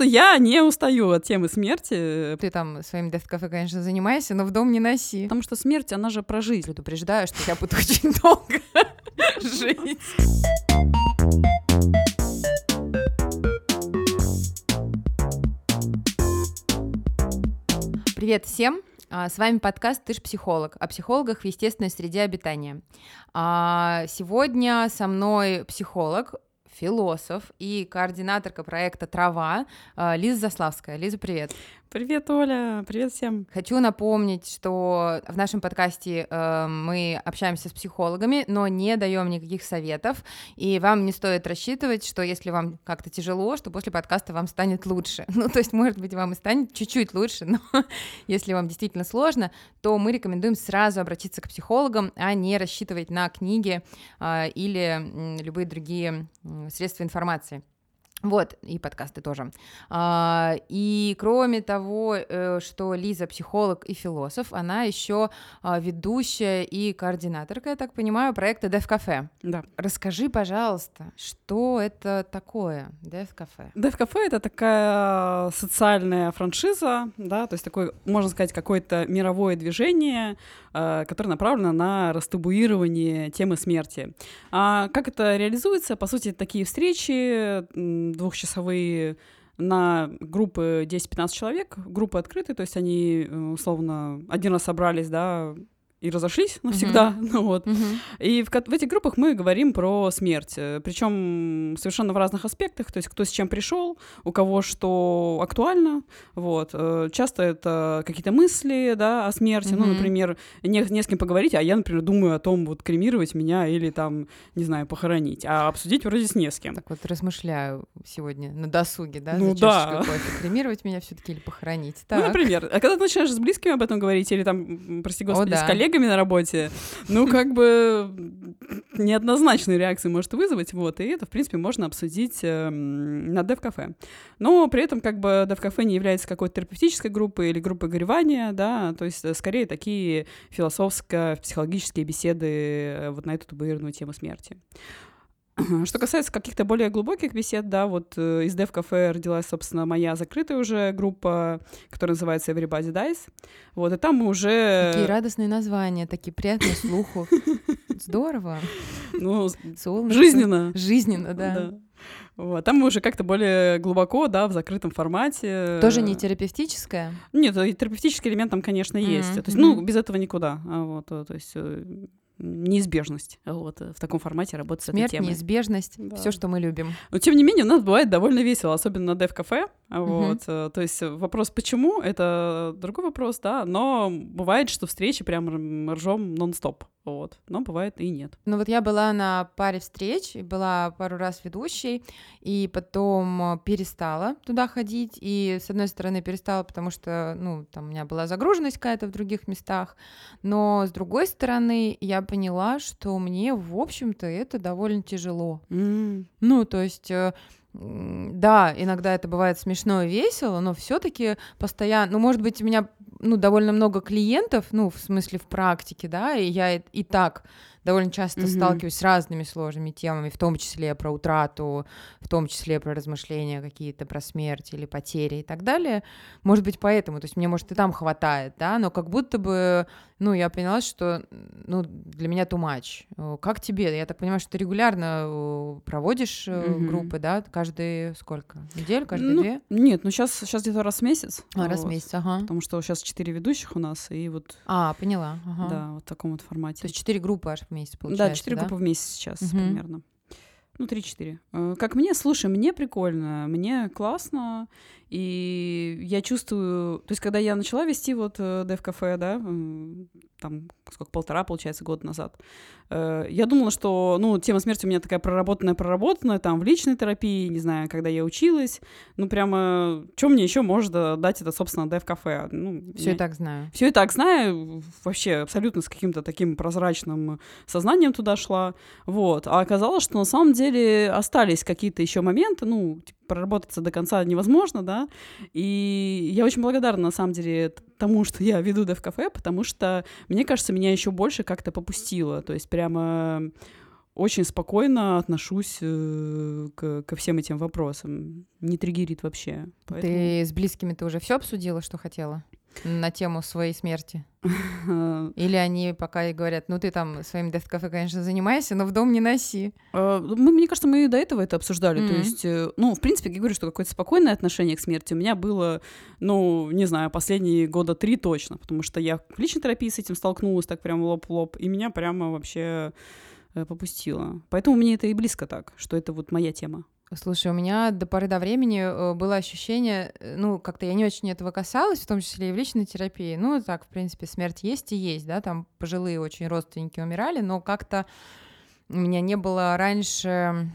что я не устаю от темы смерти. Ты там своим деф-кафе, конечно, занимайся, но в дом не носи. Потому что смерть, она же про жизнь. Предупреждаю, что я буду очень долго жить. Привет всем! А, с вами подкаст «Ты ж психолог» о психологах в естественной среде обитания. А, сегодня со мной психолог, философ и координаторка проекта «Трава» Лиза Заславская. Лиза, привет! Привет, Оля, привет всем. Хочу напомнить, что в нашем подкасте э, мы общаемся с психологами, но не даем никаких советов, и вам не стоит рассчитывать, что если вам как-то тяжело, что после подкаста вам станет лучше. Ну, то есть, может быть, вам и станет чуть-чуть лучше, но если вам действительно сложно, то мы рекомендуем сразу обратиться к психологам, а не рассчитывать на книги э, или любые другие средства информации. Вот, и подкасты тоже. А, и кроме того, э, что Лиза психолог и философ, она еще а, ведущая и координаторка, я так понимаю, проекта Дев Кафе. Да. Расскажи, пожалуйста, что это такое Дев Кафе? Дев Кафе это такая социальная франшиза, да, то есть такое, можно сказать, какое-то мировое движение, э, которое направлено на растабуирование темы смерти. А как это реализуется? По сути, такие встречи двухчасовые на группы 10-15 человек, группы открытые, то есть они э, условно один раз собрались, да, и разошлись навсегда. Mm-hmm. Ну, вот. Mm-hmm. И в, в этих группах мы говорим про смерть. Э, Причем совершенно в разных аспектах. То есть кто с чем пришел, у кого что актуально. Вот. Э, часто это какие-то мысли да, о смерти. Mm-hmm. Ну, например, не, не с кем поговорить, а я, например, думаю о том, вот кремировать меня или там, не знаю, похоронить. А обсудить вроде с не с кем. Так вот размышляю сегодня на досуге, да, ну, за да. кофе. Кремировать меня все таки или похоронить. Ну, так. Ну, например. А когда ты начинаешь с близкими об этом говорить или там, прости господи, О, да. с коллегами, коллегами на работе, ну, как бы неоднозначную реакцию может вызвать, вот, и это, в принципе, можно обсудить э, на дев-кафе. Но при этом, как бы, дев-кафе не является какой-то терапевтической группой или группой горевания, да, то есть, э, скорее, такие философско-психологические беседы э, вот на эту табуированную тему смерти. Что касается каких-то более глубоких бесед, да, вот э, из Dev Cafe родилась, собственно, моя закрытая уже группа, которая называется Everybody Dies. Вот, и там мы уже... Такие радостные названия, такие приятные слуху. Здорово. Ну, жизненно. Жизненно, да. да. Вот. Там мы уже как-то более глубоко, да, в закрытом формате. Тоже не терапевтическое? Нет, терапевтический элемент там, конечно, есть. Mm-hmm. То есть, ну, без этого никуда. А вот, то есть э, неизбежность вот, в таком формате работать Смерть, с этой темой. неизбежность, да. все, что мы любим. Но тем не менее, у нас бывает довольно весело, особенно на дев-кафе. Вот, угу. То есть вопрос, почему, это другой вопрос, да, но бывает, что встречи прям ржем нон-стоп вот. Но бывает и нет. Ну вот я была на паре встреч, была пару раз ведущей, и потом перестала туда ходить, и с одной стороны перестала, потому что, ну, там у меня была загруженность какая-то в других местах, но с другой стороны я поняла, что мне, в общем-то, это довольно тяжело. Mm. Ну, то есть э, да, иногда это бывает смешно и весело, но все-таки постоянно, ну, может быть, у меня ну, довольно много клиентов, ну, в смысле в практике, да, и я и, и так довольно часто mm-hmm. сталкиваюсь с разными сложными темами, в том числе про утрату, в том числе про размышления какие-то про смерть или потери и так далее. Может быть, поэтому, то есть мне, может, и там хватает, да, но как будто бы, ну, я поняла, что, ну, для меня too much. Э, как тебе? Я так понимаю, что ты регулярно э, проводишь mm-hmm. группы, да, каждые сколько? Неделю, каждые ну, две? Нет, ну сейчас, сейчас где-то раз в месяц. А, вот, раз в месяц, ага. Потому что сейчас четыре ведущих у нас, и вот... А, поняла, ага. Да, вот в таком вот формате. То есть четыре группы аж в месяц, получается, Да, четыре да? группы в месяц сейчас угу. примерно. Ну, три-четыре. Э, как мне, слушай, мне прикольно, мне классно, и я чувствую... То есть, когда я начала вести вот э, Cafe, да, там, сколько, полтора, получается, год назад, э, я думала, что, ну, тема смерти у меня такая проработанная-проработанная, там, в личной терапии, не знаю, когда я училась, ну, прямо, что мне еще может дать это, собственно, Cafe? Ну, все и так знаю. Все и так знаю, вообще абсолютно с каким-то таким прозрачным сознанием туда шла, вот. А оказалось, что на самом деле остались какие-то еще моменты, ну, типа, проработаться до конца невозможно, да, и я очень благодарна, на самом деле, тому, что я веду Дев Кафе, потому что, мне кажется, меня еще больше как-то попустило, то есть прямо очень спокойно отношусь э, к, ко всем этим вопросам. Не триггерит вообще. Поэтому... Ты с близкими ты уже все обсудила, что хотела? На тему своей смерти? Или они пока и говорят, ну ты там своим дефт-кафе, конечно, занимайся, но в дом не носи. А, мы, мне кажется, мы до этого это обсуждали. Mm-hmm. То есть, э, ну, в принципе, я говорю, что какое-то спокойное отношение к смерти у меня было, ну, не знаю, последние года три точно, потому что я в личной терапии с этим столкнулась так прям лоб в лоб, и меня прямо вообще э, попустило. Поэтому мне это и близко так, что это вот моя тема. Слушай, у меня до поры до времени э, было ощущение, э, ну, как-то я не очень этого касалась, в том числе и в личной терапии. Ну, так, в принципе, смерть есть и есть, да, там пожилые очень родственники умирали, но как-то у меня не было раньше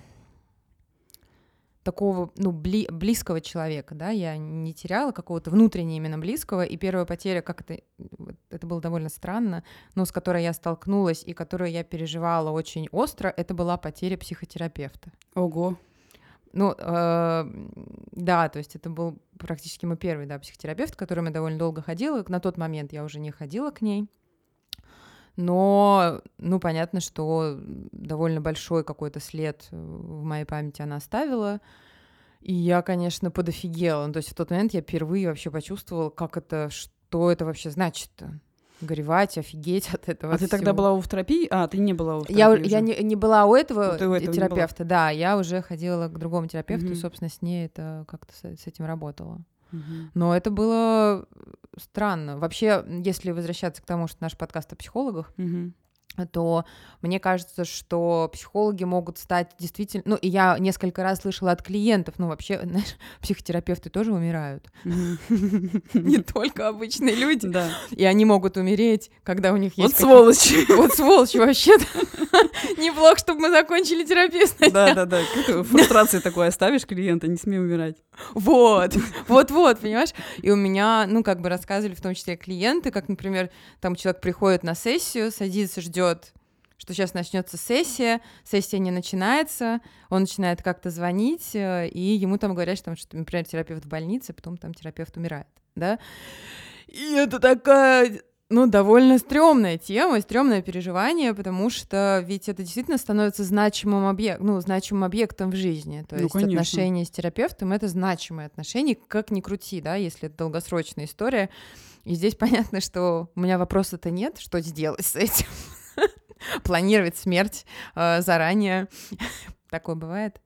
такого, ну, бли близкого человека, да, я не теряла какого-то внутреннего именно близкого, и первая потеря, как это, это было довольно странно, но с которой я столкнулась и которую я переживала очень остро, это была потеря психотерапевта. Ого. Ну, э, да, то есть это был практически мой первый, да, психотерапевт, к которому я довольно долго ходила. На тот момент я уже не ходила к ней. Но, ну, понятно, что довольно большой какой-то след в моей памяти она оставила. И я, конечно, подофигела. Ну, то есть в тот момент я впервые вообще почувствовала, как это, что это вообще значит-то горевать, офигеть от этого. А всего. ты тогда была в терапии? А, ты не была терапии Я, уже. я не, не была у этого, у этого терапевта, да, я уже ходила к другому терапевту, угу. и, собственно, с ней это как-то с, с этим работала. Угу. Но это было странно. Вообще, если возвращаться к тому, что наш подкаст о психологах, угу то мне кажется, что психологи могут стать действительно... Ну, и я несколько раз слышала от клиентов, ну, вообще, знаешь, психотерапевты тоже умирают. Не только обычные люди. И они могут умереть, когда у них есть... Вот сволочи. Вот сволочи Неплохо, чтобы мы закончили терапию Да-да-да. Фрустрации такой оставишь клиента, не смей умирать. Вот. Вот-вот, понимаешь? И у меня, ну, как бы рассказывали в том числе клиенты, как, например, там человек приходит на сессию, садится, ждет что сейчас начнется сессия, сессия не начинается, он начинает как-то звонить, э, и ему там говорят, что, что например, терапевт в больнице, потом там терапевт умирает, да. И это такая ну, довольно стрёмная тема, стрёмное переживание, потому что ведь это действительно становится значимым объектом, ну, значимым объектом в жизни. То ну, есть конечно. отношения с терапевтом — это значимые отношения, как ни крути, да, если это долгосрочная история. И здесь понятно, что у меня вопроса-то нет, что сделать с этим. планировать смерть э, заранее. Такое бывает?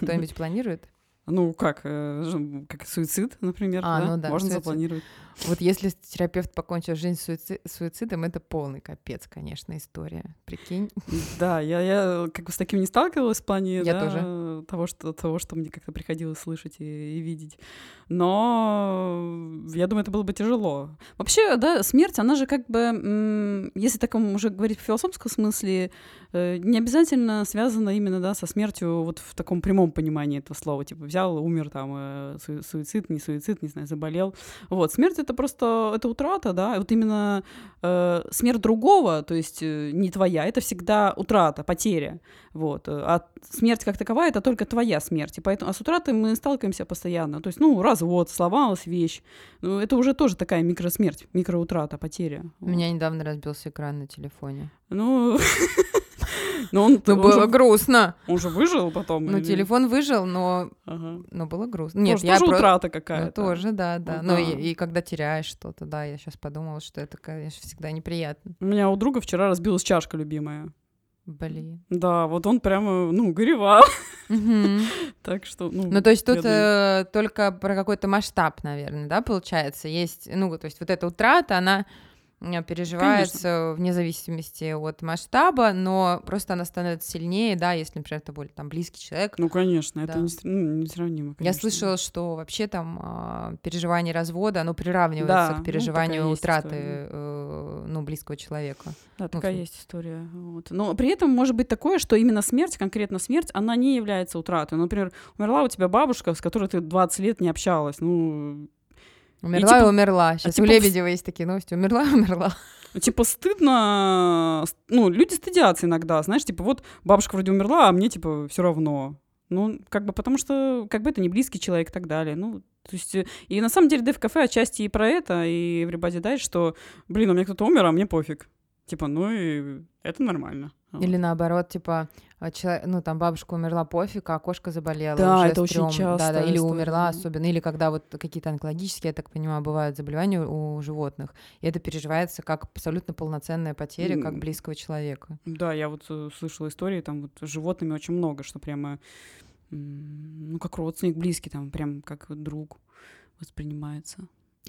Кто-нибудь планирует? Ну, как, э, как суицид, например, а, да? Ну, да? Можно суицид. запланировать. Вот если терапевт покончил жизнь суици- суицидом, это полный капец, конечно, история. Прикинь. Да, я, я как бы с таким не сталкивалась в плане я да, тоже. Того, что, того, что мне как-то приходилось слышать и, и видеть. Но я думаю, это было бы тяжело. Вообще, да, смерть, она же как бы, если так уже говорить в философском смысле, э, не обязательно связана именно, да, со смертью вот в таком прямом понимании этого слова. Типа взял, умер там, э, суицид, не суицид, не знаю, заболел. Вот, смерть это просто, это утрата, да, вот именно э, смерть другого, то есть э, не твоя, это всегда утрата, потеря, вот, а смерть как таковая это только твоя смерть, и поэтому, а с утратой мы сталкиваемся постоянно, то есть, ну, развод, сломалась вещь, ну, это уже тоже такая микросмерть, микроутрата, потеря. У вот. меня недавно разбился экран на телефоне. Ну... Но он, но он было же, грустно. Он же выжил потом. Ну, или... телефон выжил, но, ага. но было грустно. Нет, тоже, я тоже про... утрата какая-то. Ну, тоже, да, да. Ну, и, и когда теряешь что-то, да, я сейчас подумала, что это, конечно, всегда неприятно. У меня у друга вчера разбилась чашка любимая. Блин. Да, вот он прямо, ну, горевал. Так что, ну... Ну, то есть тут э, только про какой-то масштаб, наверное, да, получается? Есть, ну, то есть вот эта утрата, она переживается Конечно. вне зависимости от масштаба, но просто она становится сильнее, да, если, например, это более там близкий человек. Ну, конечно, да. это не, ну, несравнимо. Конечно. Я слышала, что вообще там э, переживание развода, оно приравнивается да, к ну, переживанию ну, утраты э, ну, близкого человека. Да, ну, такая есть история. Вот. Но при этом может быть такое, что именно смерть, конкретно смерть, она не является утратой. Например, умерла у тебя бабушка, с которой ты 20 лет не общалась. Ну, Умерла и, типа, и умерла. Сейчас а, типа, у Лебедева есть такие новости. Умерла и умерла. Ну, типа, стыдно. Ну, люди стыдятся иногда, знаешь, типа, вот бабушка вроде умерла, а мне, типа, все равно. Ну, как бы, потому что, как бы, это не близкий человек и так далее. Ну, то есть, э, и на самом деле, Дэв Кафе отчасти и про это, и Everybody Dies, что, блин, у меня кто-то умер, а мне пофиг. Типа, ну и это нормально. Или наоборот, типа, а, человек, ну там бабушка умерла, пофиг, а кошка заболела. Да, уже это очень стрёмно. Да, да, или история, умерла особенно, или когда вот какие-то онкологические, я так понимаю, бывают заболевания у животных, и это переживается как абсолютно полноценная потеря, как близкого человека. Да, я вот э, слышала истории, там вот с животными очень много, что прямо, ну, как родственник близкий, там, прям как друг воспринимается.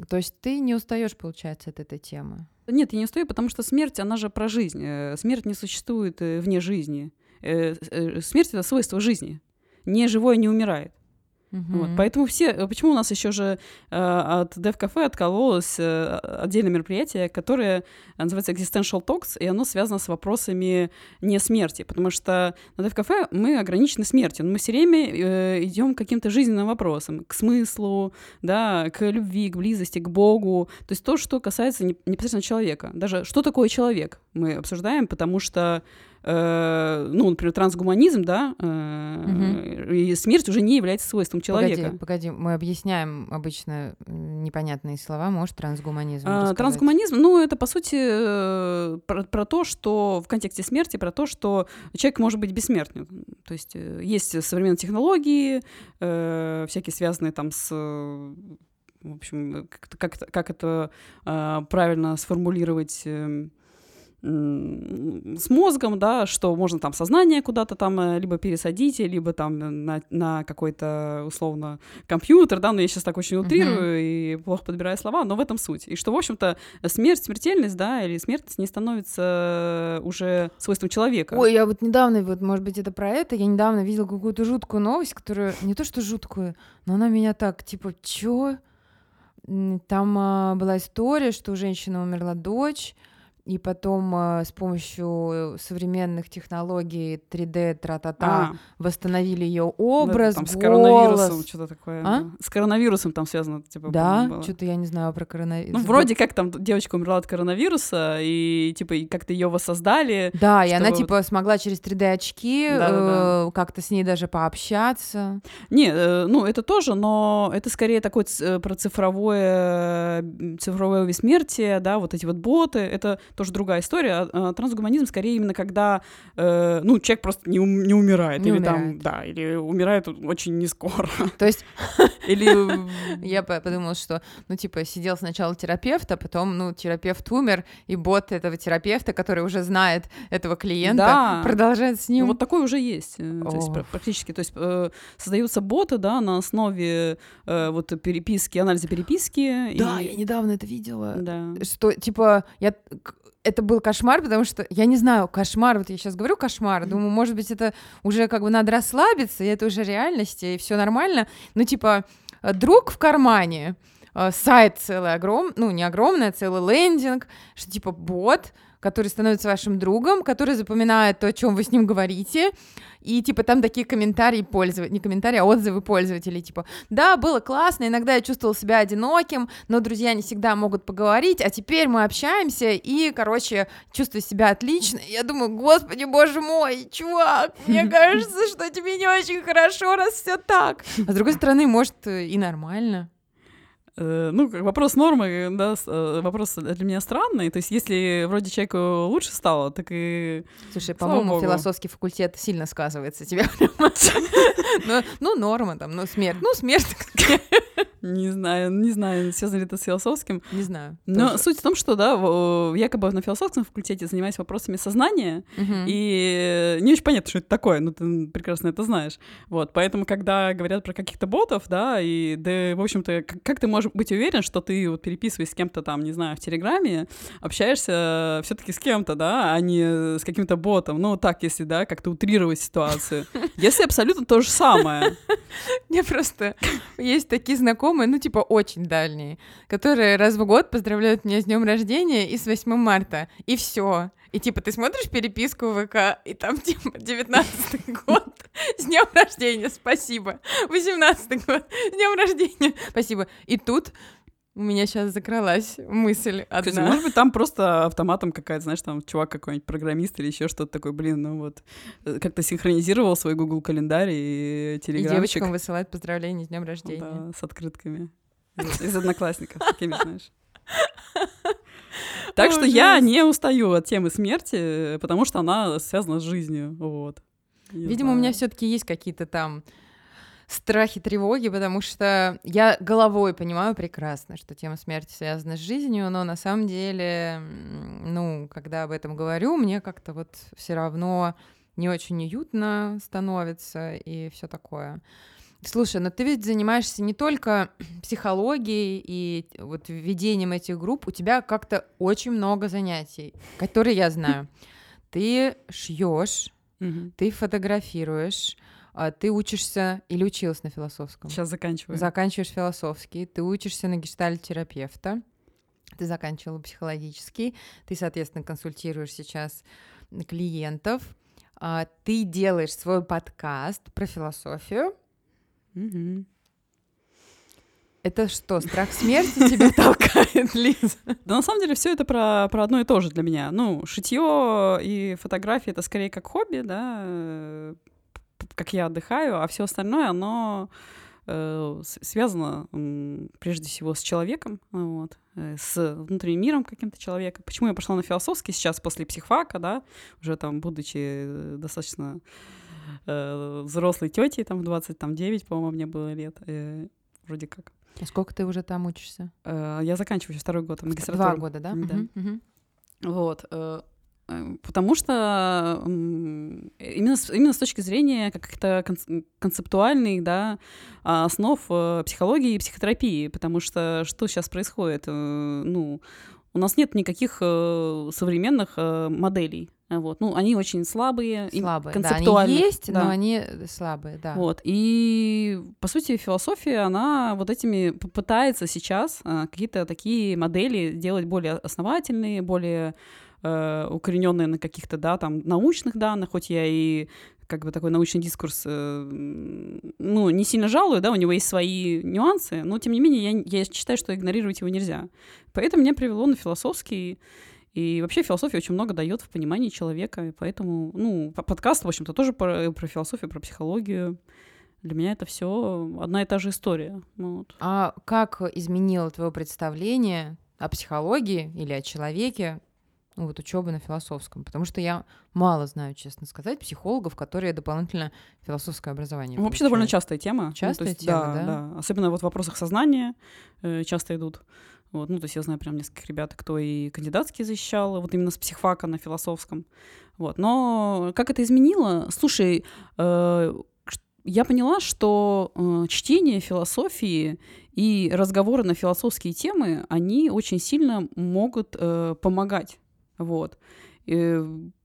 То есть ты не устаешь, получается, от этой темы. Нет, я не стою, потому что смерть, она же про жизнь. Э, Смерть не существует э, вне жизни. Э, Смерть — это свойство жизни. Не живое не умирает. Вот, Мгм. поэтому все, э, почему у нас еще же э, от Cafe откололось э, отдельное мероприятие, которое называется Existential Talks, и оно связано с вопросами не смерти, потому что на Cafe мы ограничены смертью, но мы все время э, идем к каким-то жизненным вопросам, к смыслу, да, к любви, к близости, к Богу, то есть то, что касается не- непосредственно человека, даже что такое человек, мы обсуждаем, потому что э, ну, например, трансгуманизм, да, э, и смерть уже не является свойством человека. Погоди, погоди, мы объясняем обычно непонятные слова, может, трансгуманизм А, рассказать? Трансгуманизм, ну, это, по сути, э, про, про то, что в контексте смерти, про то, что человек может быть бессмертным. То есть э, есть современные технологии, э, всякие связанные там с... э, В общем, как, это- как, как это а, правильно сформулировать... эм, с мозгом, да, что можно там сознание куда-то там э, либо пересадить, либо там на, на какой-то условно компьютер, да, но я сейчас так очень утрирую и плохо подбираю слова, но в этом суть. И что, в общем-то, смерть, смертельность, да, или смертность не становится уже свойством человека. Ой, я вот недавно, вот, может быть, это про это, я недавно видела какую-то жуткую новость, которая, не то что жуткую, но она меня так, типа, чё? Там а, была история, что у женщины умерла дочь, и потом а, с помощью современных технологий 3D, тра-та-та, А, восстановили ее да, образ, там с голос. коронавирусом что-то такое. А? да. С коронавирусом там связано, типа, Да, что-то я не знаю про коронавирус. Ну, вроде как там девочка умерла от коронавируса, и типа и как-то ее воссоздали. Да, и что она типа смогла через 3D очки Да-да-да. э, как-то с ней даже пообщаться. Не, э, ну это тоже, но это скорее такое ц- э, про цифровое, цифровое бессмертие, да, вот эти вот боты, это тоже другая история. А, а трансгуманизм скорее именно когда, э, ну, человек просто не, ум- не умирает, Не или там, умирает. да, или умирает очень не скоро, То есть или... Я по- подумала, что, ну, типа, сидел сначала терапевт, а потом, ну, терапевт умер, и бот этого терапевта, который уже знает этого клиента, Да. продолжает с ним. Ну, вот такое уже есть. э, То есть практически, то есть э, создаются боты, да, на основе э, вот переписки, анализа переписки. Да, и- я недавно это видела. Да. Что, типа, я... Это был кошмар, потому что, я не знаю, кошмар, вот я сейчас говорю кошмар, думаю, может быть, это уже как бы надо расслабиться, и это уже реальность, и все нормально. Ну, типа, э, друг в кармане, э, сайт целый огром, ну, не огромный, а целый лендинг, что типа бот, который становится вашим другом, который запоминает то, о чем вы с ним говорите, и типа там такие комментарии пользователей, не комментарии, а отзывы пользователей, типа, да, было классно, иногда я чувствовал себя одиноким, но друзья не всегда могут поговорить, а теперь мы общаемся, и, короче, чувствую себя отлично. Я думаю, господи, боже мой, чувак, мне кажется, что тебе не очень хорошо, раз все так. А с другой стороны, может, и нормально. Э, Ну, как вопрос нормы, да, с- э, вопрос для меня странный. То есть, если вроде человеку лучше стало, так и... Слушай, по-моему, философский факультет сильно сказывается тебе. Ну, Ну, норма там, ну, смерть. Ну, смерть, Не знаю, не знаю, связано ли это с философским. не знаю. Но тоже. суть в том, что, да, якобы на философском факультете занимаюсь вопросами сознания, Мгм. И не очень понятно, что это такое, но ты прекрасно это знаешь. Вот, поэтому, когда говорят про каких-то ботов, да, и, да, в общем-то, как, как ты можешь быть уверен, что ты вот переписываясь с кем-то там, не знаю, в Телеграме, общаешься все таки с кем-то, да, а не с каким-то ботом. Ну, так, если, да, как-то утрировать ситуацию. Если абсолютно то же самое. Мне просто есть такие знакомые, ну, типа, очень дальние, которые раз в год поздравляют меня с днем рождения и с 8 марта. И все. И типа ты смотришь переписку в ВК, и там типа 19 год, с днем рождения, спасибо. 18 год, с днем рождения, спасибо. И тут у меня сейчас закралась мысль Кстати, одна. может быть, там просто автоматом какая-то, знаешь, там чувак какой-нибудь программист или еще что-то такое, блин, ну вот, э, как-то синхронизировал свой Google календарь и И телеграмчик. девочкам высылают поздравления с днем рождения. Да, с открытками. Из одноклассников, такими, знаешь. Так что я не устаю от темы смерти, потому что она связана с жизнью. Вот. Видимо, у меня все-таки есть какие-то там страхи, тревоги, потому что я головой понимаю прекрасно, что тема смерти связана с жизнью, но на самом деле, ну, когда об этом говорю, мне как-то вот все равно не очень уютно становится и все такое. Слушай, но ты ведь занимаешься не только психологией и вот ведением этих групп, у тебя как-то очень много занятий, которые я знаю. Ты шьешь, ты фотографируешь, ты учишься или училась на философском? Сейчас заканчиваю. Заканчиваешь философский, ты учишься на гештальт-терапевта, ты заканчивала психологический, ты, соответственно, консультируешь сейчас клиентов, а, ты делаешь свой подкаст про философию. Угу. Это что, страх смерти тебя толкает, Лиза? Да на самом деле все это про, про одно и то же для меня. Ну, шитье и фотографии это скорее как хобби, да, как я отдыхаю, а все остальное, оно э, связано э, прежде всего с человеком, вот, э, с внутренним миром каким-то человека. Почему я пошла на философский сейчас после психфака, да, уже там будучи э, достаточно э, взрослой тетей, там в 29, по-моему, мне было лет, э, вроде как. А сколько ты уже там учишься? Э, я заканчиваю второй год магистратуру. Два года, да? Да. Угу, угу. Вот. Э, потому что именно с, именно с точки зрения каких-то концептуальных да, основ э, психологии и психотерапии, потому что что сейчас происходит? Э, ну, у нас нет никаких э, современных моделей. Вот. Ну, они очень слабые, слабые концептуально. Да, они есть, да. но они слабые, да. Вот. И, по сути, философия, она вот этими пытается сейчас какие-то такие модели делать более основательные, более э, укорененные на каких-то, да, там, научных данных, хоть я и как бы такой научный дискурс, э, ну, не сильно жалую, да, у него есть свои нюансы, но, тем не менее, я, я считаю, что игнорировать его нельзя. Поэтому меня привело на философский и вообще философия очень много дает в понимании человека, и поэтому, ну, подкаст, в общем-то, тоже про, про философию, про психологию. Для меня это все одна и та же история. Вот. А как изменило твое представление о психологии или о человеке ну, вот учеба на философском, потому что я мало знаю, честно сказать, психологов, которые дополнительно философское образование. Ну, вообще довольно частая тема. Частая ну, есть, тема, да, да? да. Особенно вот в вопросах сознания э, часто идут. Вот, ну, то есть я знаю прям нескольких ребят, кто и кандидатские защищал, вот именно с психфака на философском. Вот, но как это изменило? Слушай, э, я поняла, что э, чтение философии и разговоры на философские темы, они очень сильно могут э, помогать вот. И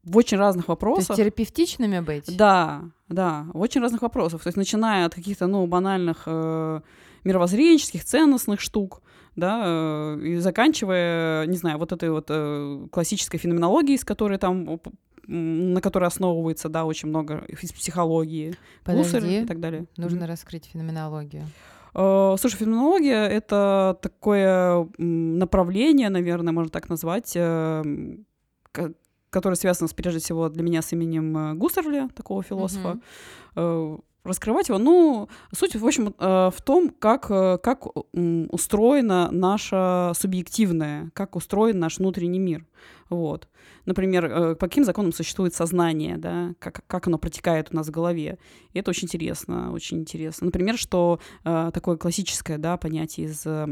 в очень разных вопросах. То есть терапевтичными быть? Да, да, в очень разных вопросах. То есть начиная от каких-то, ну, банальных э, мировоззренческих, ценностных штук, да, э, и заканчивая, не знаю, вот этой вот э, классической феноменологией, с которой там на которой основывается, да, очень много из психологии, Подожди, и так далее. Нужно mm-hmm. раскрыть феноменологию. Э, слушай, феноменология — это такое направление, наверное, можно так назвать, э, которое связано, прежде всего, для меня с именем э, Гуссерля, такого философа. Mm-hmm. Раскрывать его, ну, суть, в общем, в том, как, как устроена наша субъективная, как устроен наш внутренний мир. Вот. Например, э, по каким законам существует сознание, да, как, как оно протекает у нас в голове. И это очень интересно, очень интересно. Например, что э, такое классическое да, понятие из э,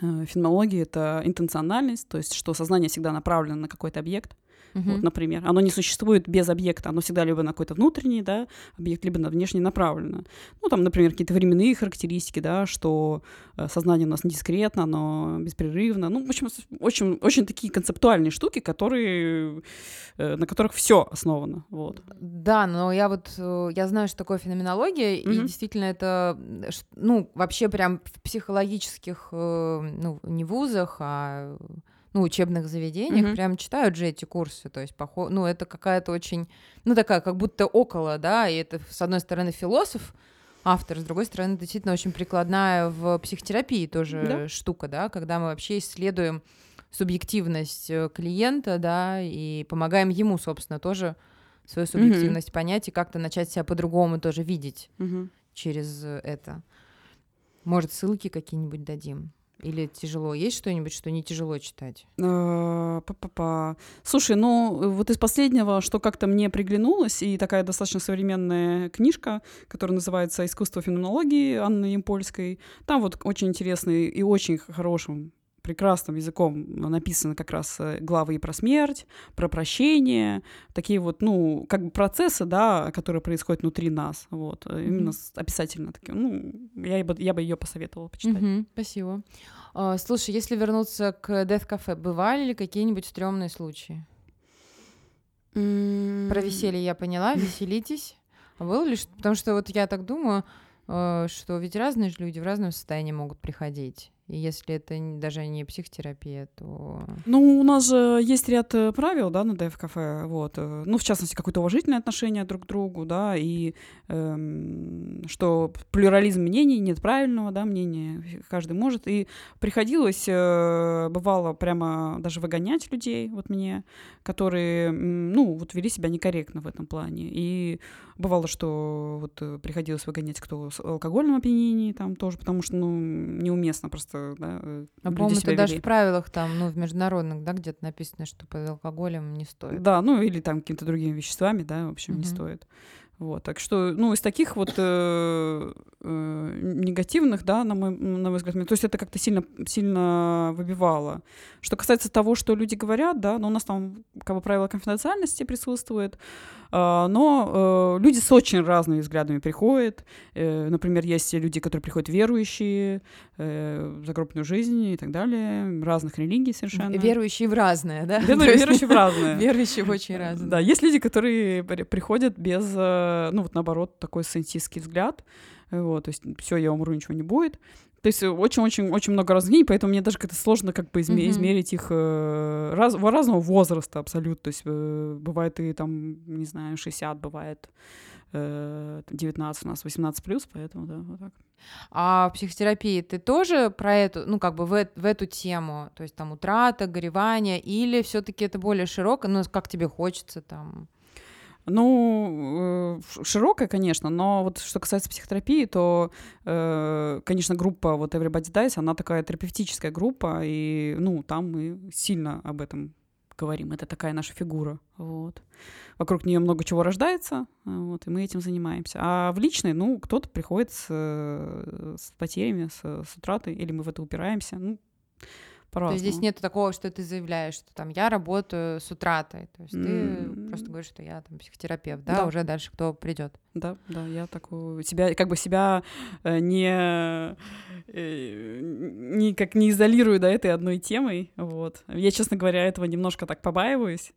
феноменологии — это интенциональность, то есть что сознание всегда направлено на какой-то объект, Uh-huh. Вот, например. Оно не существует без объекта, оно всегда либо на какой-то внутренний да, объект, либо на внешне направлено. Ну, там, например, какие-то временные характеристики, да, что э, сознание у нас не дискретно, оно беспрерывно. Ну, в общем, очень, очень такие концептуальные штуки, которые, э, на которых все основано. Вот. Да, но я вот, э, я знаю, что такое феноменология, uh-huh. и действительно это, ну, вообще прям в психологических, ну, не вузах, а ну, учебных заведениях mm-hmm. прям читают же эти курсы, то есть, похо... ну, это какая-то очень, ну, такая, как будто около, да, и это, с одной стороны, философ, автор, с другой стороны, действительно очень прикладная в психотерапии тоже да. штука, да, когда мы вообще исследуем субъективность э, клиента, да, и помогаем ему, собственно, тоже свою субъективность mm-hmm. понять и как-то начать себя по-другому тоже видеть mm-hmm. через это. Может, ссылки какие-нибудь дадим? Или тяжело? Есть что-нибудь, что не тяжело читать? Э, Па-па-па. Слушай, ну вот из последнего, что как-то мне приглянулось, и такая достаточно современная книжка, которая называется «Искусство феноменологии» Анны Ямпольской. Там вот очень интересный и очень хорошим прекрасным языком написаны как раз э, главы и про смерть, про прощение, такие вот, ну, как бы процессы, да, которые происходят внутри нас, вот, mm-hmm. именно описательно такие, ну, я бы, я бы ее посоветовала почитать. Mm-hmm, спасибо. А, слушай, если вернуться к Death Cafe, бывали ли какие-нибудь стрёмные случаи? Mm-hmm. Про веселье я поняла, веселитесь. А было ли, потому что вот я так думаю, э, что ведь разные же люди в разном состоянии могут приходить. И если это даже не психотерапия, то... Ну, у нас же есть ряд э, правил, да, на ДФ-кафе, вот. Э, ну, в частности, какое-то уважительное отношение друг к другу, да, и эм, что плюрализм мнений, нет правильного, да, мнения, каждый может. И приходилось, э, бывало, прямо даже выгонять людей, вот мне, которые, ну, вот вели себя некорректно в этом плане. И бывало, что вот приходилось выгонять кто с алкогольным опьянением там тоже, потому что, ну, неуместно просто да, э, а, по-моему, это вели. даже в правилах там, ну, в международных, да, где-то написано, что под алкоголем не стоит. Да, ну, или там какими-то другими веществами, да, в общем, угу. не стоит. Вот, так что, ну, из таких вот э, э, негативных, да, на мой, на мой взгляд, то есть это как-то сильно, сильно выбивало. Что касается того, что люди говорят, да, ну, у нас там, как бы, правило конфиденциальности присутствует, а, но э, люди с очень разными взглядами приходят. Э, например, есть люди, которые приходят верующие, э, в загробную жизнь и так далее, разных религий совершенно. Верующие в разное, да? Верующие в разное. Верующие в очень разное. Да, есть люди, которые приходят без, ну вот наоборот, такой сcientистский взгляд, вот, то есть все, я умру, ничего не будет. То есть очень-очень-очень много разных поэтому мне даже как-то сложно как бы изме- mm-hmm. измерить их э, раз, разного возраста абсолютно. То есть э, бывает и там, не знаю, 60, бывает э, 19 у нас, 18 плюс, поэтому да, вот так. А в психотерапии ты тоже про эту, ну, как бы в, в эту тему, то есть там утрата, горевание, или все-таки это более широко, ну, как тебе хочется там? Ну, э, широкая, конечно, но вот что касается психотерапии, то, э, конечно, группа вот Everybody Dies, она такая терапевтическая группа, и, ну, там мы сильно об этом говорим. Это такая наша фигура, вот. Вокруг нее много чего рождается, вот, и мы этим занимаемся. А в личной, ну, кто-то приходит с, с потерями, с, с утратой, или мы в это упираемся, ну, по-разному. То есть здесь нет такого, что ты заявляешь, что там я работаю с утратой. То есть mm-hmm. ты просто говоришь, что я там психотерапевт, да, да. уже дальше кто придет. Да, да, я такую себя, как бы себя э, не, э, не как не изолирую до этой одной темой. Вот. Я, честно говоря, этого немножко так побаиваюсь.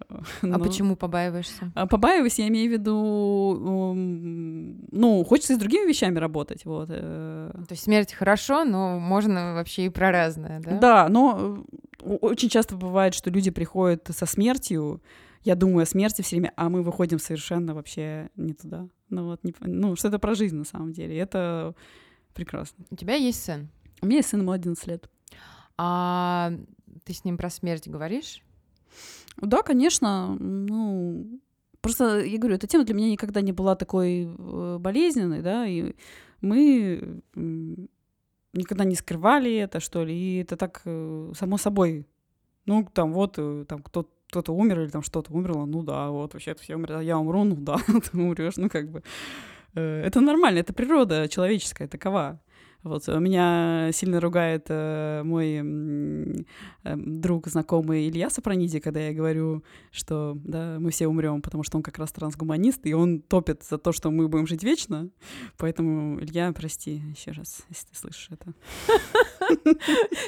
А Но... почему побаиваешься? А побаиваюсь, я имею в виду, ну, хочется и с другими вещами работать, вот. Э. То есть смерть хорошо, но можно вообще и про разное, да? Да, но э, очень часто бывает, что люди приходят со смертью, я думаю о смерти все время, а мы выходим совершенно вообще не туда. Ну вот, не, ну, что это про жизнь на самом деле, это прекрасно. У тебя есть сын? У меня есть сын, ему 11 лет. А ты с ним про смерть говоришь? Да, конечно. Ну, просто, я говорю, эта тема для меня никогда не была такой э, болезненной, да, и мы никогда не скрывали это, что ли, и это так э, само собой. Ну, там вот, э, там кто-то кто-то умер или там что-то умерло, ну да, вот вообще все умерли, а я умру, ну да, ты умрешь, ну как бы. Это нормально, это природа человеческая такова. Вот, меня сильно ругает э, мой э, друг, знакомый Илья Сапрониди, когда я говорю, что да, мы все умрем, потому что он как раз трансгуманист, и он топит за то, что мы будем жить вечно. Поэтому, Илья, прости еще раз, если ты слышишь это.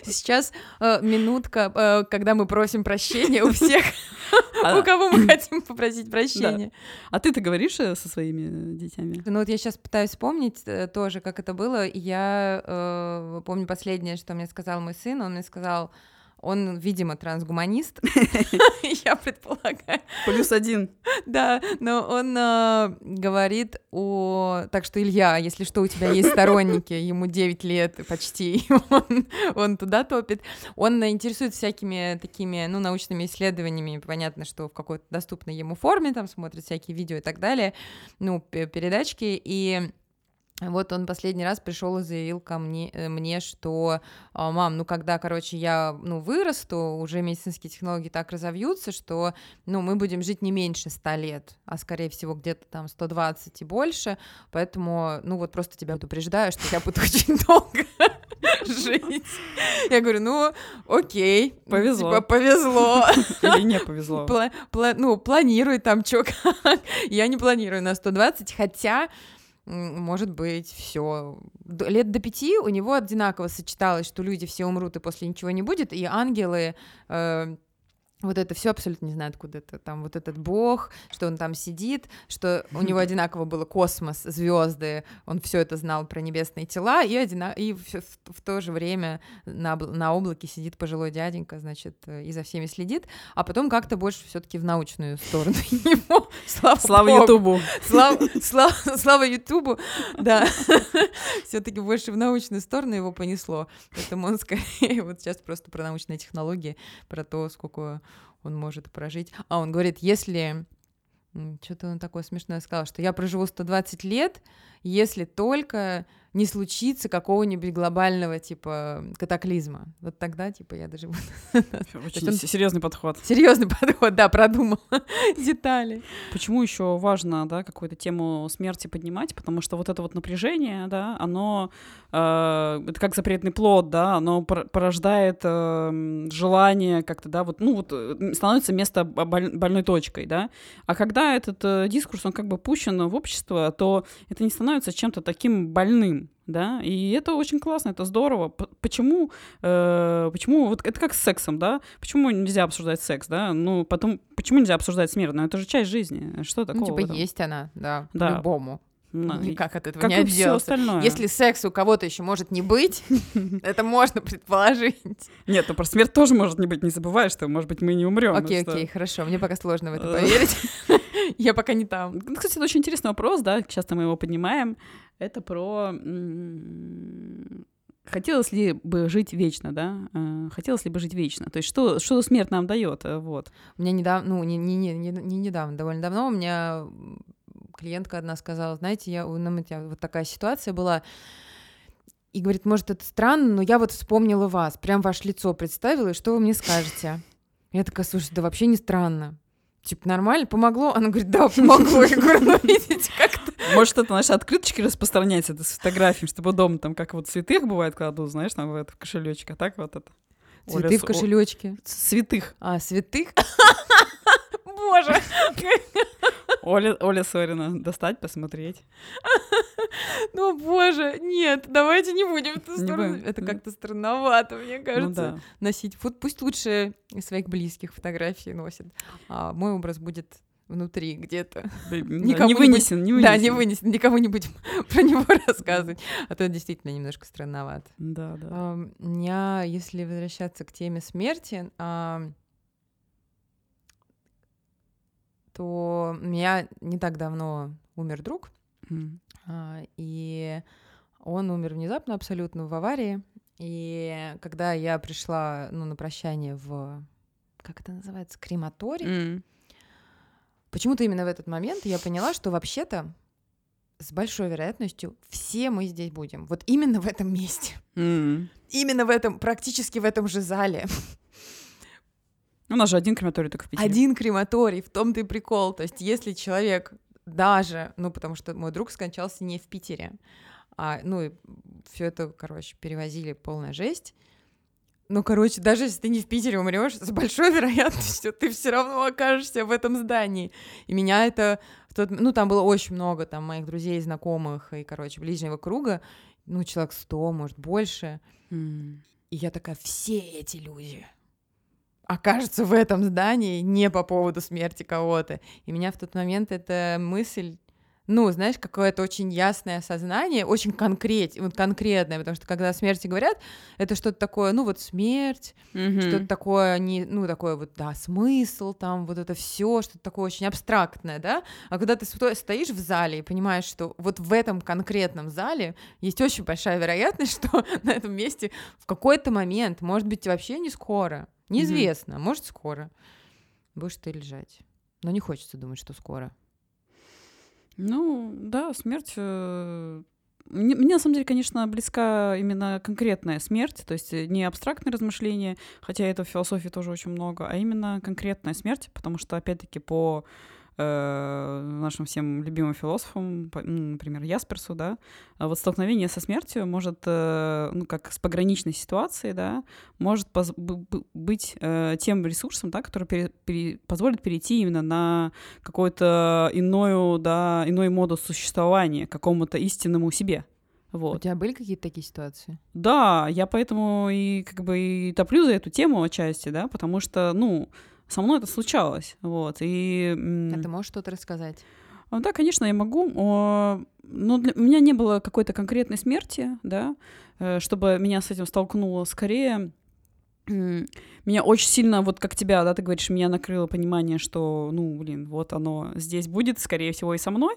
Сейчас э, минутка, э, когда мы просим прощения у всех, а у кого мы хотим попросить прощения. А ты-то говоришь э, со своими детьми? Ну вот я сейчас пытаюсь вспомнить тоже, как это было. Я помню последнее, что мне сказал мой сын. Он мне сказал, он, видимо, трансгуманист, я предполагаю. Плюс один. Да, но он э, говорит о... Так что, Илья, если что, у тебя есть сторонники, ему 9 лет почти, он, он туда топит. Он интересуется всякими такими, ну, научными исследованиями, понятно, что в какой-то доступной ему форме, там смотрит всякие видео и так далее, ну, передачки, и Вот он последний раз пришел и заявил ко мне, э, мне, что, «А, мам, ну когда, короче, я ну, вырасту, уже медицинские технологии так разовьются, что ну, мы будем жить не меньше 100 лет, а скорее всего где-то там 120 и больше, поэтому, ну вот просто тебя предупреждаю, что я буду очень долго жить. Я говорю, ну, окей. Повезло. Типа, повезло. Или не повезло. Пла- пла- ну, планируй там чё как. Я не планирую на 120, хотя может быть, все. Лет до пяти у него одинаково сочеталось, что люди все умрут и после ничего не будет, и ангелы э, вот это все абсолютно не знаю, откуда это там вот этот бог, что он там сидит, что у него одинаково было космос, звезды, он все это знал про небесные тела, и, одина... и в, в- в то же время на, обл- на облаке сидит пожилой дяденька, значит, э, и за всеми следит, а потом как-то больше все-таки в научную сторону его. Слава, Слава. Ютубу. Слава, слава, слава Ютубу, да. Все-таки больше в научную сторону его понесло. Поэтому он скорее вот сейчас просто про научные технологии, про то, сколько он может прожить. А он говорит, если что-то он такое смешное сказал, что я проживу 120 лет, если только не случится какого-нибудь глобального типа катаклизма. Вот тогда типа я даже Очень он- серьезный подход. серьезный подход, да, продумал детали. Почему еще важно, да, какую-то тему смерти поднимать? Потому что вот это вот напряжение, да, оно э, это как запретный плод, да, оно пор- порождает э, желание как-то, да, вот, ну вот э, становится место бо- боль- больной точкой, да. А когда этот э, дискурс, он как бы пущен в общество, то это не становится чем-то таким больным. Да, и это очень классно, это здорово. Почему, э, почему, вот это как с сексом, да? Почему нельзя обсуждать секс, да? Ну, потом, почему нельзя обсуждать смерть? Ну, это же часть жизни. Что такого? Ну, типа есть она, да, Да. по-любому. Ну, и Никак от этого как не и все отделаться. остальное. Если секс у кого-то еще может не быть, это можно предположить. Нет, ну про смерть тоже может не быть. Не забывай, что, может быть, мы не умрем. Окей, окей, хорошо. Мне пока сложно в это Э. поверить. Я пока не там. Ну, Кстати, это очень интересный вопрос, да, часто мы его поднимаем. Это про... Хотелось ли бы жить вечно, да? Э, Хотелось ли бы жить вечно? То есть что, что смерть нам дает? э, Вот. У меня недавно, ну, не, не, не, не, не недавно, довольно давно у меня клиентка одна сказала, знаете, я, у меня вот такая ситуация была, и говорит, может, это странно, но я вот вспомнила вас, прям ваше лицо представила, и что вы мне скажете? Я такая, слушай, да вообще не странно. Типа, нормально, помогло? Она говорит, да, помогло. Я говорю, ну, видите, как-то. Может, это наши открыточки распространяется это с фотографиями, чтобы дома там, как вот святых бывает, кладут, знаешь, там в это в кошелечек, а так вот это. Оля Цветы с- в кошелечке. о- Святых. А, святых? Боже! Оля, Оля Сорина. Достать, посмотреть. Ну, боже, нет, давайте не будем в Не сторону. Это как-то странновато, мне Ну кажется, носить. Вот пусть лучше своих близких фотографии носят, а мой образ будет внутри где-то. Никому не не вынесен, не вынесен. Да, не вынесем, никому не будем про него рассказывать, а то действительно немножко странновато. Да, да. У меня, если возвращаться к теме смерти, ам, то у меня не так давно умер друг, а, и он умер внезапно абсолютно в аварии. И когда я пришла ну, на прощание в, как это называется, крематорий, М. почему-то именно в этот момент я поняла, что вообще-то с большой вероятностью все мы здесь будем. Вот именно в этом месте. М. Именно в этом, практически в этом же зале. У нас же один крематорий только в Питере. Один крематорий, в том-то и прикол. То есть если человек даже, ну, потому что мой друг скончался не в Питере, а, ну, и все это, короче, перевозили полная жесть. Ну, короче, даже если ты не в Питере умрешь, с большой вероятностью ты все равно окажешься в этом здании. И меня это тот, ну, там было очень много там моих друзей, знакомых и, короче, ближнего круга, ну, человек сто, может, больше. М. И я такая, все эти люди окажутся в этом здании не по поводу смерти кого-то. И меня в тот момент эта мысль, ну, знаешь, какое-то очень ясное осознание, очень конкрет, вот конкретное, потому что когда о смерти говорят, это что-то такое, ну, вот смерть, Мгм. что-то такое, не, ну, такое вот, да, смысл там, вот это все, что-то такое очень абстрактное, да, а когда ты сто- стоишь в зале и понимаешь, что вот в этом конкретном зале есть очень большая вероятность, что на этом месте в какой-то момент, может быть, вообще не скоро, неизвестно, а может, скоро, будешь ты лежать. Но не хочется думать, что скоро. Ну, да, смерть... э, мне, мне на самом деле, конечно, близка именно конкретная смерть, то есть не абстрактные размышления, хотя это в философии тоже очень много, а именно конкретная смерть, потому что, опять-таки, по э, нашим всем любимым философам, например, Ясперсу, да, а вот столкновение со смертью может, э, ну, как с пограничной ситуацией, да, может быть э, тем ресурсом, да, который пере пере позволит перейти именно на какой-то иной, да, иной модус существования, какому-то истинному себе. Вот. У тебя были какие-то такие ситуации? Да, я поэтому и как бы и топлю за эту тему отчасти, да, потому что, ну, со мной это случалось, вот, и... А ты можешь что-то рассказать? А, да, конечно, я могу, но для... у меня не было какой-то конкретной смерти, да, э, чтобы меня с этим столкнуло. Скорее, меня очень сильно, вот как тебя, да, ты говоришь, меня накрыло понимание, что, ну, блин, вот оно здесь будет, скорее всего, и со мной.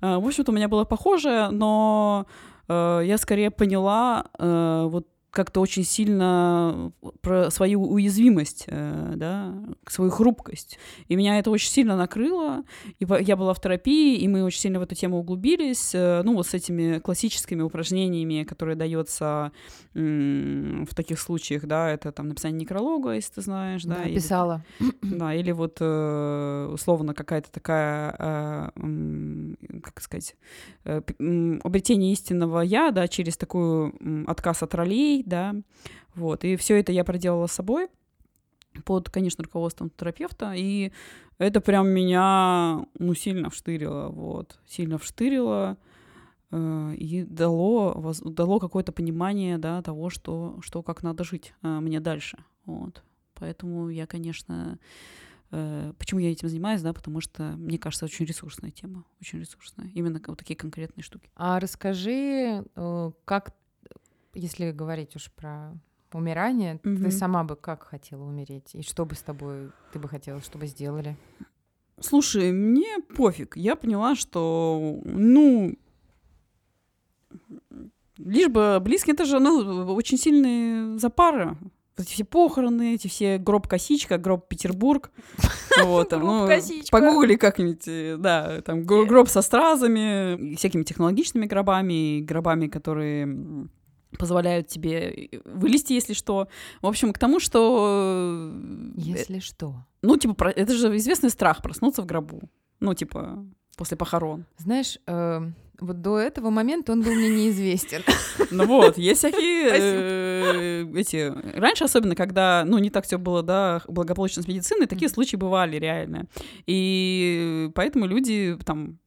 Э, в общем-то, у меня было похоже, но э, я скорее поняла вот как-то очень сильно про свою уязвимость, э, да, свою хрупкость. И меня это очень сильно накрыло. И я была в терапии, и мы очень сильно в эту тему углубились. Э, ну, вот с этими классическими упражнениями, которые дается в таких случаях, да, это там написание некролога, если ты знаешь, да. Да, писала. да, или вот э, условно какая-то такая, как сказать, обретение истинного я, да, через такую отказ от ролей, да, вот, и все это я проделала с собой под, конечно, руководством терапевта, и это прям меня, ну, сильно вштырило, вот, сильно вштырило, э, и дало, дало какое-то понимание, да, того, что, что как надо жить э, мне дальше, вот, поэтому я, конечно, э, почему я этим занимаюсь, да, потому что, мне кажется, очень ресурсная тема, очень ресурсная, именно вот такие конкретные штуки. А расскажи, как если говорить уж про умирание, mm-hmm. ты сама бы как хотела умереть? И что бы с тобой ты бы хотела, чтобы сделали? Слушай, мне пофиг. Я поняла, что, ну, лишь бы близкие, это же, ну, очень сильные запары. Эти все похороны, эти все гроб косичка, гроб Петербург. Вот, там, ну, погугли как-нибудь, э, да, там гроб со стразами, всякими технологичными гробами, гробами, которые позволяют тебе э, вылезти, если что. В общем, к тому, что... Э, если что. Ну, типа, это же известный страх проснуться в гробу. Ну, типа, после похорон. Знаешь, э, вот до этого момента он был мне неизвестен. Ну вот, есть всякие э, эти... Раньше особенно, когда, ну, не так все было, да, благополучно с медициной, такие случаи бывали реально. И поэтому люди там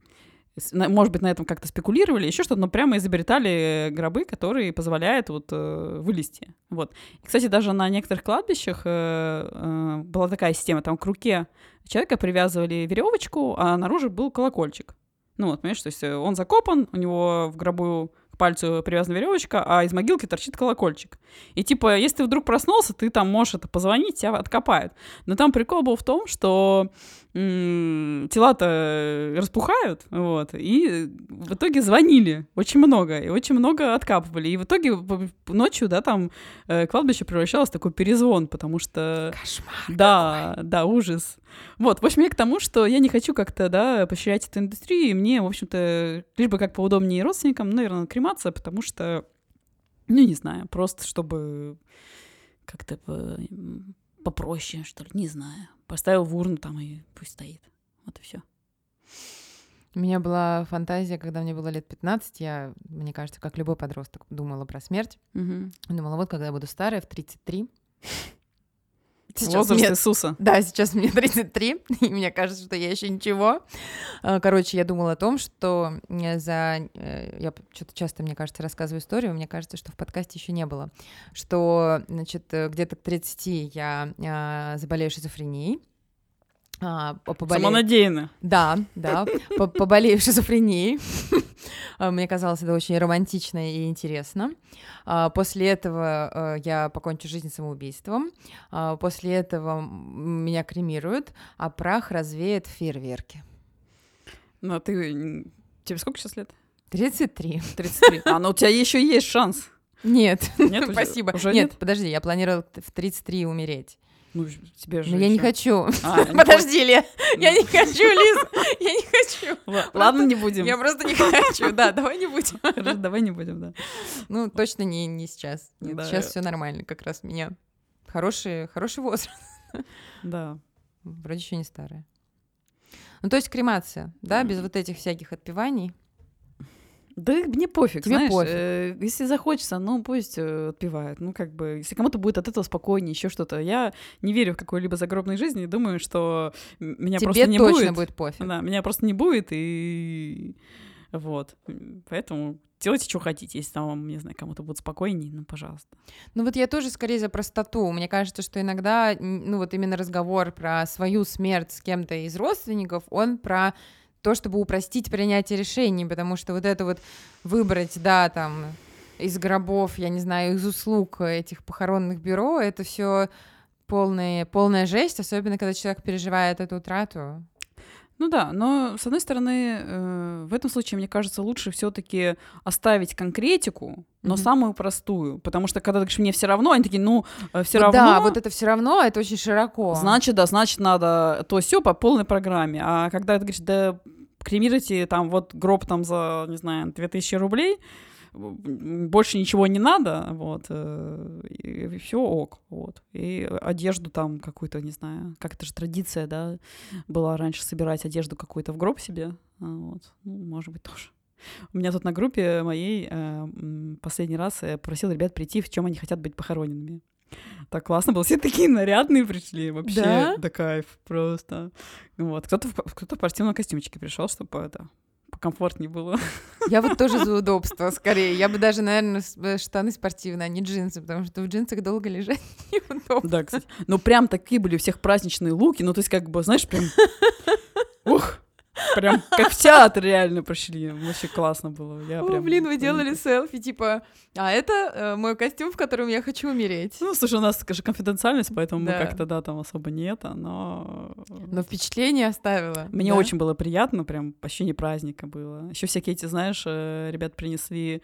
может быть, на этом как-то спекулировали, еще что-то, но прямо изобретали гробы, которые позволяют вот э, вылезти. Вот. И, кстати, даже на некоторых кладбищах э, э, была такая система, там к руке человека привязывали веревочку, а наружу был колокольчик. Ну вот, понимаешь, то есть э, он закопан, у него в гробу к пальцу привязана веревочка, а из могилки торчит колокольчик. И типа, если ты вдруг проснулся, ты там можешь это позвонить, тебя откопают. Но там прикол был в том, что тела-то распухают, вот, и в итоге звонили очень много, и очень много откапывали, и в итоге ночью, да, там э, кладбище превращалось в такой перезвон, потому что... Кошмар Да, какой. да, ужас. Вот, в общем, я к тому, что я не хочу как-то, да, поощрять эту индустрию, и мне, в общем-то, лишь бы как поудобнее родственникам, наверное, кремация, потому что, ну, не знаю, просто чтобы как-то попроще, что ли, не знаю. Поставил в урну там и пусть стоит. Вот и все. У меня была фантазия, когда мне было лет 15, я, мне кажется, как любой подросток, думала про смерть. Угу. Думала, вот когда я буду старая, в 33, Сейчас Возраст мне... Иисуса. Да, сейчас мне 33, и мне кажется, что я еще ничего. А, короче, я думала о том, что за... Э, я что-то часто, мне кажется, рассказываю историю, мне кажется, что в подкасте еще не было, что, значит, где-то к 30 я а, заболею шизофренией, а, поболею... Самонадеянно. Да, да, поболею шизофренией. А, мне казалось это очень романтично и интересно. А, после этого а, я покончу жизнь самоубийством. После этого меня кремируют, а прах развеет фейерверки. Ну, а ты... Тебе сколько сейчас лет? 33. 33. А, ну у тебя еще есть шанс. Нет, нет спасибо. Уже нет, нет, подожди, я планировала в 33 умереть. Ну, тебе же Но я не хочу. А, не Подожди, Лен, я не хочу, Лиз, я не хочу. Ла- Ладно, не будем. Я просто не хочу, да, давай не будем. Хорошо, Давай не будем, да. Ну, точно не, не сейчас. Нет, Да. сейчас все нормально, как раз у меня хороший, хороший возраст. Да. Вроде еще не старая. Ну, то есть кремация, да, без вот этих всяких отпеваний. Да мне пофиг, Тебе знаешь, пофиг. э, если захочется, ну пусть э, отпевает. Ну как бы, если кому-то будет от этого спокойнее, еще что-то. Я не верю в какой-либо загробной жизни и думаю, что меня просто Тебе не точно будет. будет пофиг. Да, меня просто не будет, и вот. Поэтому делайте, что хотите. Если там, вам, не знаю, кому-то будет спокойнее, ну, пожалуйста. Ну вот я тоже скорее за простоту. Мне кажется, что иногда, ну вот именно разговор про свою смерть с кем-то из родственников, он про то, чтобы упростить принятие решений, потому что вот это вот выбрать, да, там, из гробов, я не знаю, из услуг этих похоронных бюро, это все полная, полная жесть, особенно когда человек переживает эту утрату. Ну да, но с одной стороны, э, в этом случае, мне кажется, лучше все-таки оставить конкретику, но Мгм. самую простую. Потому что когда ты говоришь, мне все равно, они такие, ну, все Вот равно. Да, вот это все равно, это очень широко. Значит, да, значит, надо то все по полной программе. А когда ты говоришь, да, кремируйте там вот гроб там за, не знаю, 2000 рублей, больше ничего не надо, вот, э, и все ок, вот. И одежду там какую-то, не знаю, как это же традиция, да, была раньше собирать одежду какую-то в гроб себе, а, вот, ну, может быть, тоже. У меня тут на группе моей э, последний раз я просил ребят прийти, в чем они хотят быть похороненными. Так классно было. Все такие нарядные пришли. Вообще, Да? да, кайф просто. Вот. Кто-то в, кто-то в спортивном костюмчике пришел, чтобы это покомфортнее было. Я вот тоже за удобство, скорее. Я бы даже, наверное, э, штаны спортивные, а не джинсы, потому что в джинсах долго лежать неудобно. Да, кстати. Ну, прям такие были у всех праздничные луки. Ну, то есть, как бы, знаешь, прям... Ух! Прям как в театр реально пришли. Вообще классно было. Я О, прям блин, вы делали селфи, типа, а это э, мой костюм, в котором я хочу умереть. Ну, слушай, у нас, скажи, конфиденциальность, поэтому Да. мы как-то, да, там особо не это, но... Но впечатление оставила. Мне да? очень было приятно, прям ощущение праздника было. Еще всякие эти, знаешь, э, ребят принесли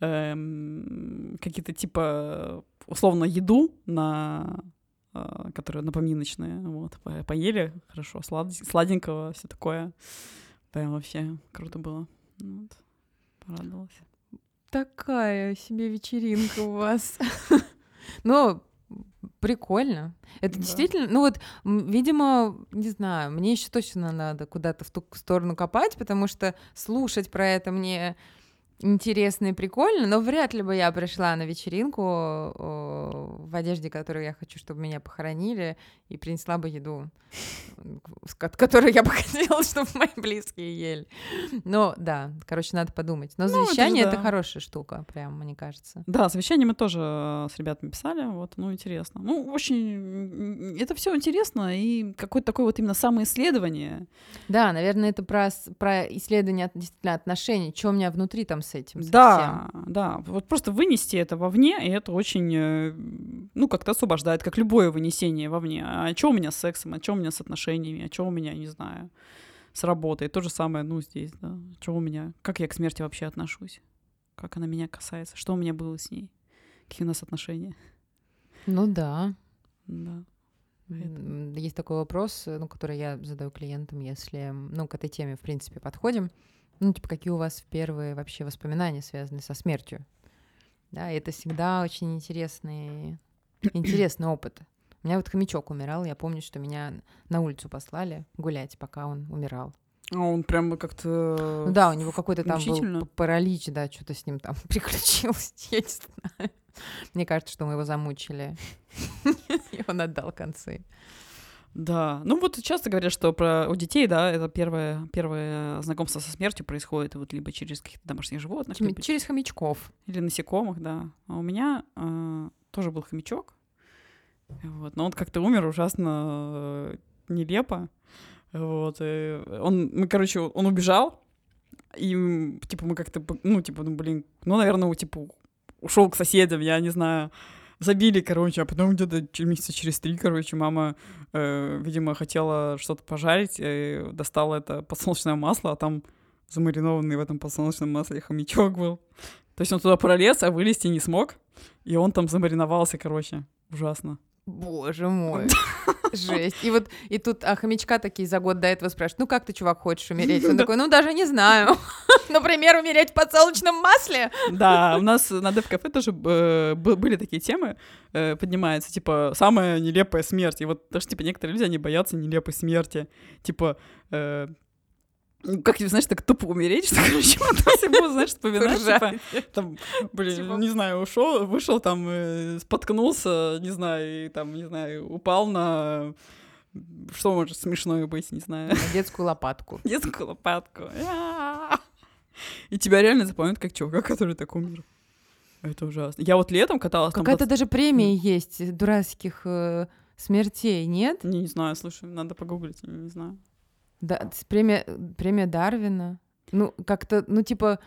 эм, какие-то типа условно еду на которые напоминочные, вот, по- поели хорошо, слад- сладенького, все такое. Прям вообще круто было. Вот, порадовалась. Такая себе вечеринка у вас. Ну, прикольно. Это Да. действительно, ну вот, видимо, не знаю, мне еще точно надо куда-то в ту сторону копать, потому что слушать про это мне интересно и прикольно, но вряд ли бы я пришла на вечеринку в одежде, которую я хочу, чтобы меня похоронили, и принесла бы еду, с ко- которую я бы хотела, чтобы мои близкие ели. Но да, короче, надо подумать. Но Ну, это же завещание это да. хорошая штука, прям, мне кажется. Да, завещание мы тоже э, с ребятами писали, вот, ну, интересно. Ну, очень, это все интересно, и какое-то такое вот именно самоисследование, Да, наверное, это про, про исследование от- действительно отношений, что у меня внутри там с этим. Да, да. Вот просто вынести это вовне, и это очень, э, ну, как-то освобождает, как любое вынесение вовне. А что у меня с сексом, а что у меня с отношениями, а что у меня, не знаю, с работой. То же самое, ну, здесь, да. Что у меня, как я к смерти вообще отношусь, как она меня касается, что у меня было с ней, какие у нас отношения. Ну да. Да. М, Есть такой вопрос, э, ну, который я задаю клиентам, если, ну, к этой теме, в принципе, подходим. Ну, типа, какие у вас первые вообще воспоминания, связанные со смертью? Да, это всегда очень интересный, интересный опыт. У меня вот хомячок умирал, я помню, что меня на улицу послали гулять, пока он умирал. А он прям как-то... Ну да, у него какой-то там был паралич, да, что-то с ним там приключилось, я не знаю. Мне кажется, что мы его замучили. И он отдал концы. Да, ну вот часто говорят, что про у детей, да, это первое, первое знакомство со смертью происходит вот либо через каких-то домашних животных, Чем- либо Через хомячков. или насекомых, да. А у меня э, тоже был хомячок, вот, но он как-то умер ужасно э, нелепо, вот. и он, мы, короче, он убежал, и типа мы как-то, ну типа, ну блин, ну наверное, типа ушел к соседям, я не знаю. Забили, короче, а потом где-то месяца через три, короче, мама, э, видимо, хотела что-то пожарить, и достала это подсолнечное масло, а там замаринованный в этом подсолнечном масле хомячок был. То есть он туда пролез, а вылезти не смог, и он там замариновался, короче. Ужасно. Боже мой. Жесть. И вот и тут а хомячка такие за год до этого спрашивают, ну как ты, чувак, хочешь умереть? Он такой, ну даже не знаю. Например, умереть в подсолнечном масле. Да, у нас на Дев Кафе тоже э, были такие темы, э, поднимаются, типа, самая нелепая смерть. И вот даже, типа, некоторые люди, они боятся нелепой смерти. Типа, э, ну, как знаешь, так тупо умереть, что, короче, потом все будут, знаешь, вспоминать, типа, там, блин, типа... не знаю, ушел, вышел там, э, споткнулся, не знаю, и там, не знаю, упал на что может смешное быть, не знаю. На детскую лопатку. Детскую лопатку. И тебя реально запомнят как чувака, который так умер. Это ужасно. Я вот летом каталась... Какая-то даже премия есть дурацких э, смертей, нет? Не, не знаю, слушай, надо погуглить, не знаю. Да, премия, премия Дарвина. Ну, как-то, ну, типа,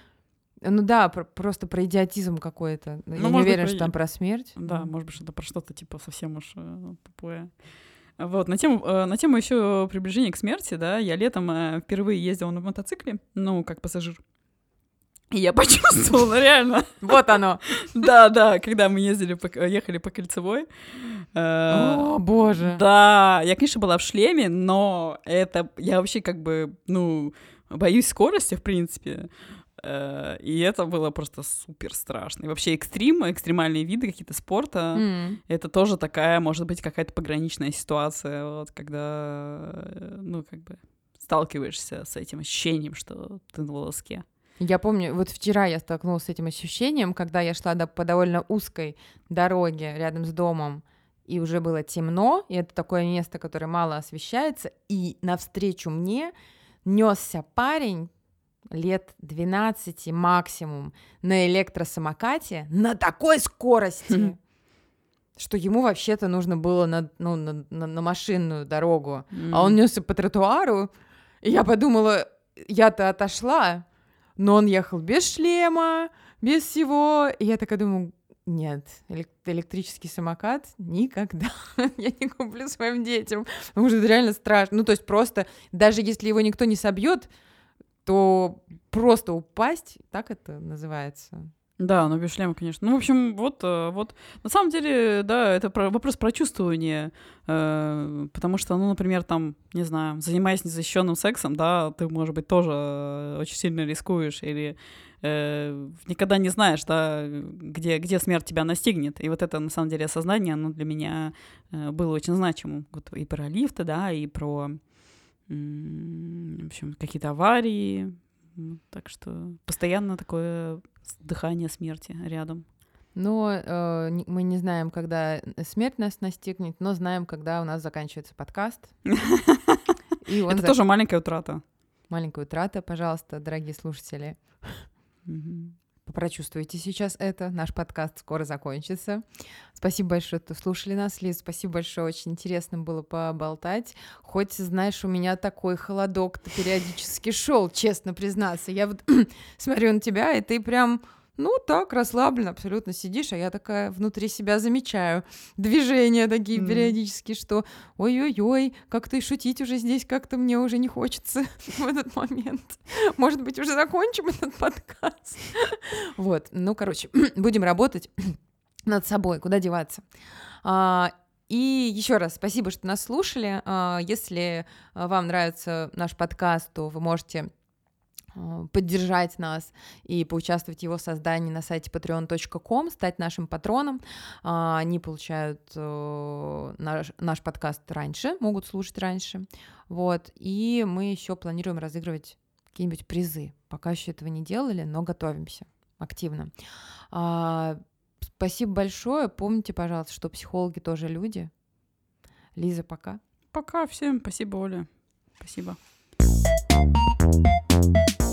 ну да, про, просто про идиотизм какой-то. Ну, Я не уверена, что там про смерть. Да, может быть, это про что-то типа совсем уж э, тупое. Вот, на тему, э, на тему еще приближения к смерти, да, я летом э, впервые ездила на мотоцикле, ну, как пассажир. И я почувствовала, реально. Вот оно. Да, да, когда мы ездили, ехали по кольцевой. Э, О, боже. Да, я, конечно, была в шлеме, но это я вообще как бы, ну, боюсь скорости, в принципе. Э, и это было просто супер страшно. И вообще экстрим, экстремальные виды какие-то спорта, mm. это тоже такая, может быть, какая-то пограничная ситуация, вот, когда, э, ну, как бы сталкиваешься с этим ощущением, что ты на волоске. Я помню, вот вчера я столкнулась с этим ощущением, когда я шла по довольно узкой дороге рядом с домом, и уже было темно, и это такое место, которое мало освещается, и навстречу мне несся парень лет 12 максимум на электросамокате на такой скорости, что ему вообще-то нужно было на, ну, на, на, на машинную дорогу, а он несся по тротуару, и я подумала, я-то отошла, но он ехал без шлема, без всего. И я такая думаю, нет, электрический самокат никогда я не куплю своим детям, потому что это реально страшно. Ну, то есть просто, даже если его никто не собьет, то просто упасть, так это называется. Да, но без шлема, конечно. Ну, в общем, вот, э, вот, на самом деле, да, это про, вопрос про чувствование, э, потому что, ну, например, там, не знаю, занимаясь незащищенным сексом, да, ты, может быть, тоже очень сильно рискуешь или э, никогда не знаешь, да, где, где смерть тебя настигнет. И вот это, на самом деле, осознание, оно для меня э, было очень значимым. Вот и про лифты, да, и про, в общем, какие-то аварии, так что постоянно такое дыхание смерти рядом. Но э, мы не знаем, когда смерть нас настигнет, но знаем, когда у нас заканчивается подкаст. И он Это зак... тоже маленькая утрата. Маленькая утрата, пожалуйста, дорогие слушатели. Прочувствуйте сейчас это. Наш подкаст скоро закончится. Спасибо большое, что слушали нас, Лиз. Спасибо большое, очень интересно было поболтать. Хоть, знаешь, у меня такой холодок периодически шел, честно признаться. Я вот смотрю на тебя, и ты прям ну, так, расслабленно абсолютно сидишь, а я такая внутри себя замечаю движения такие mm. периодически, что ой-ой-ой, как-то и шутить уже здесь как-то мне уже не хочется в этот момент. Может быть, уже закончим этот подкаст. Вот, ну, короче, будем работать над собой, куда деваться. А, и еще раз спасибо, что нас слушали. А, если вам нравится наш подкаст, то вы можете поддержать нас и поучаствовать в его создании на сайте patreon.com, стать нашим патроном. А, они получают э, наш, наш подкаст раньше, могут слушать раньше. Вот. И мы еще планируем разыгрывать какие-нибудь призы. Пока еще этого не делали, но готовимся активно. А, спасибо большое. Помните, пожалуйста, что психологи тоже люди. Лиза, пока. Пока всем. Спасибо, Оля. Спасибо. Thank you.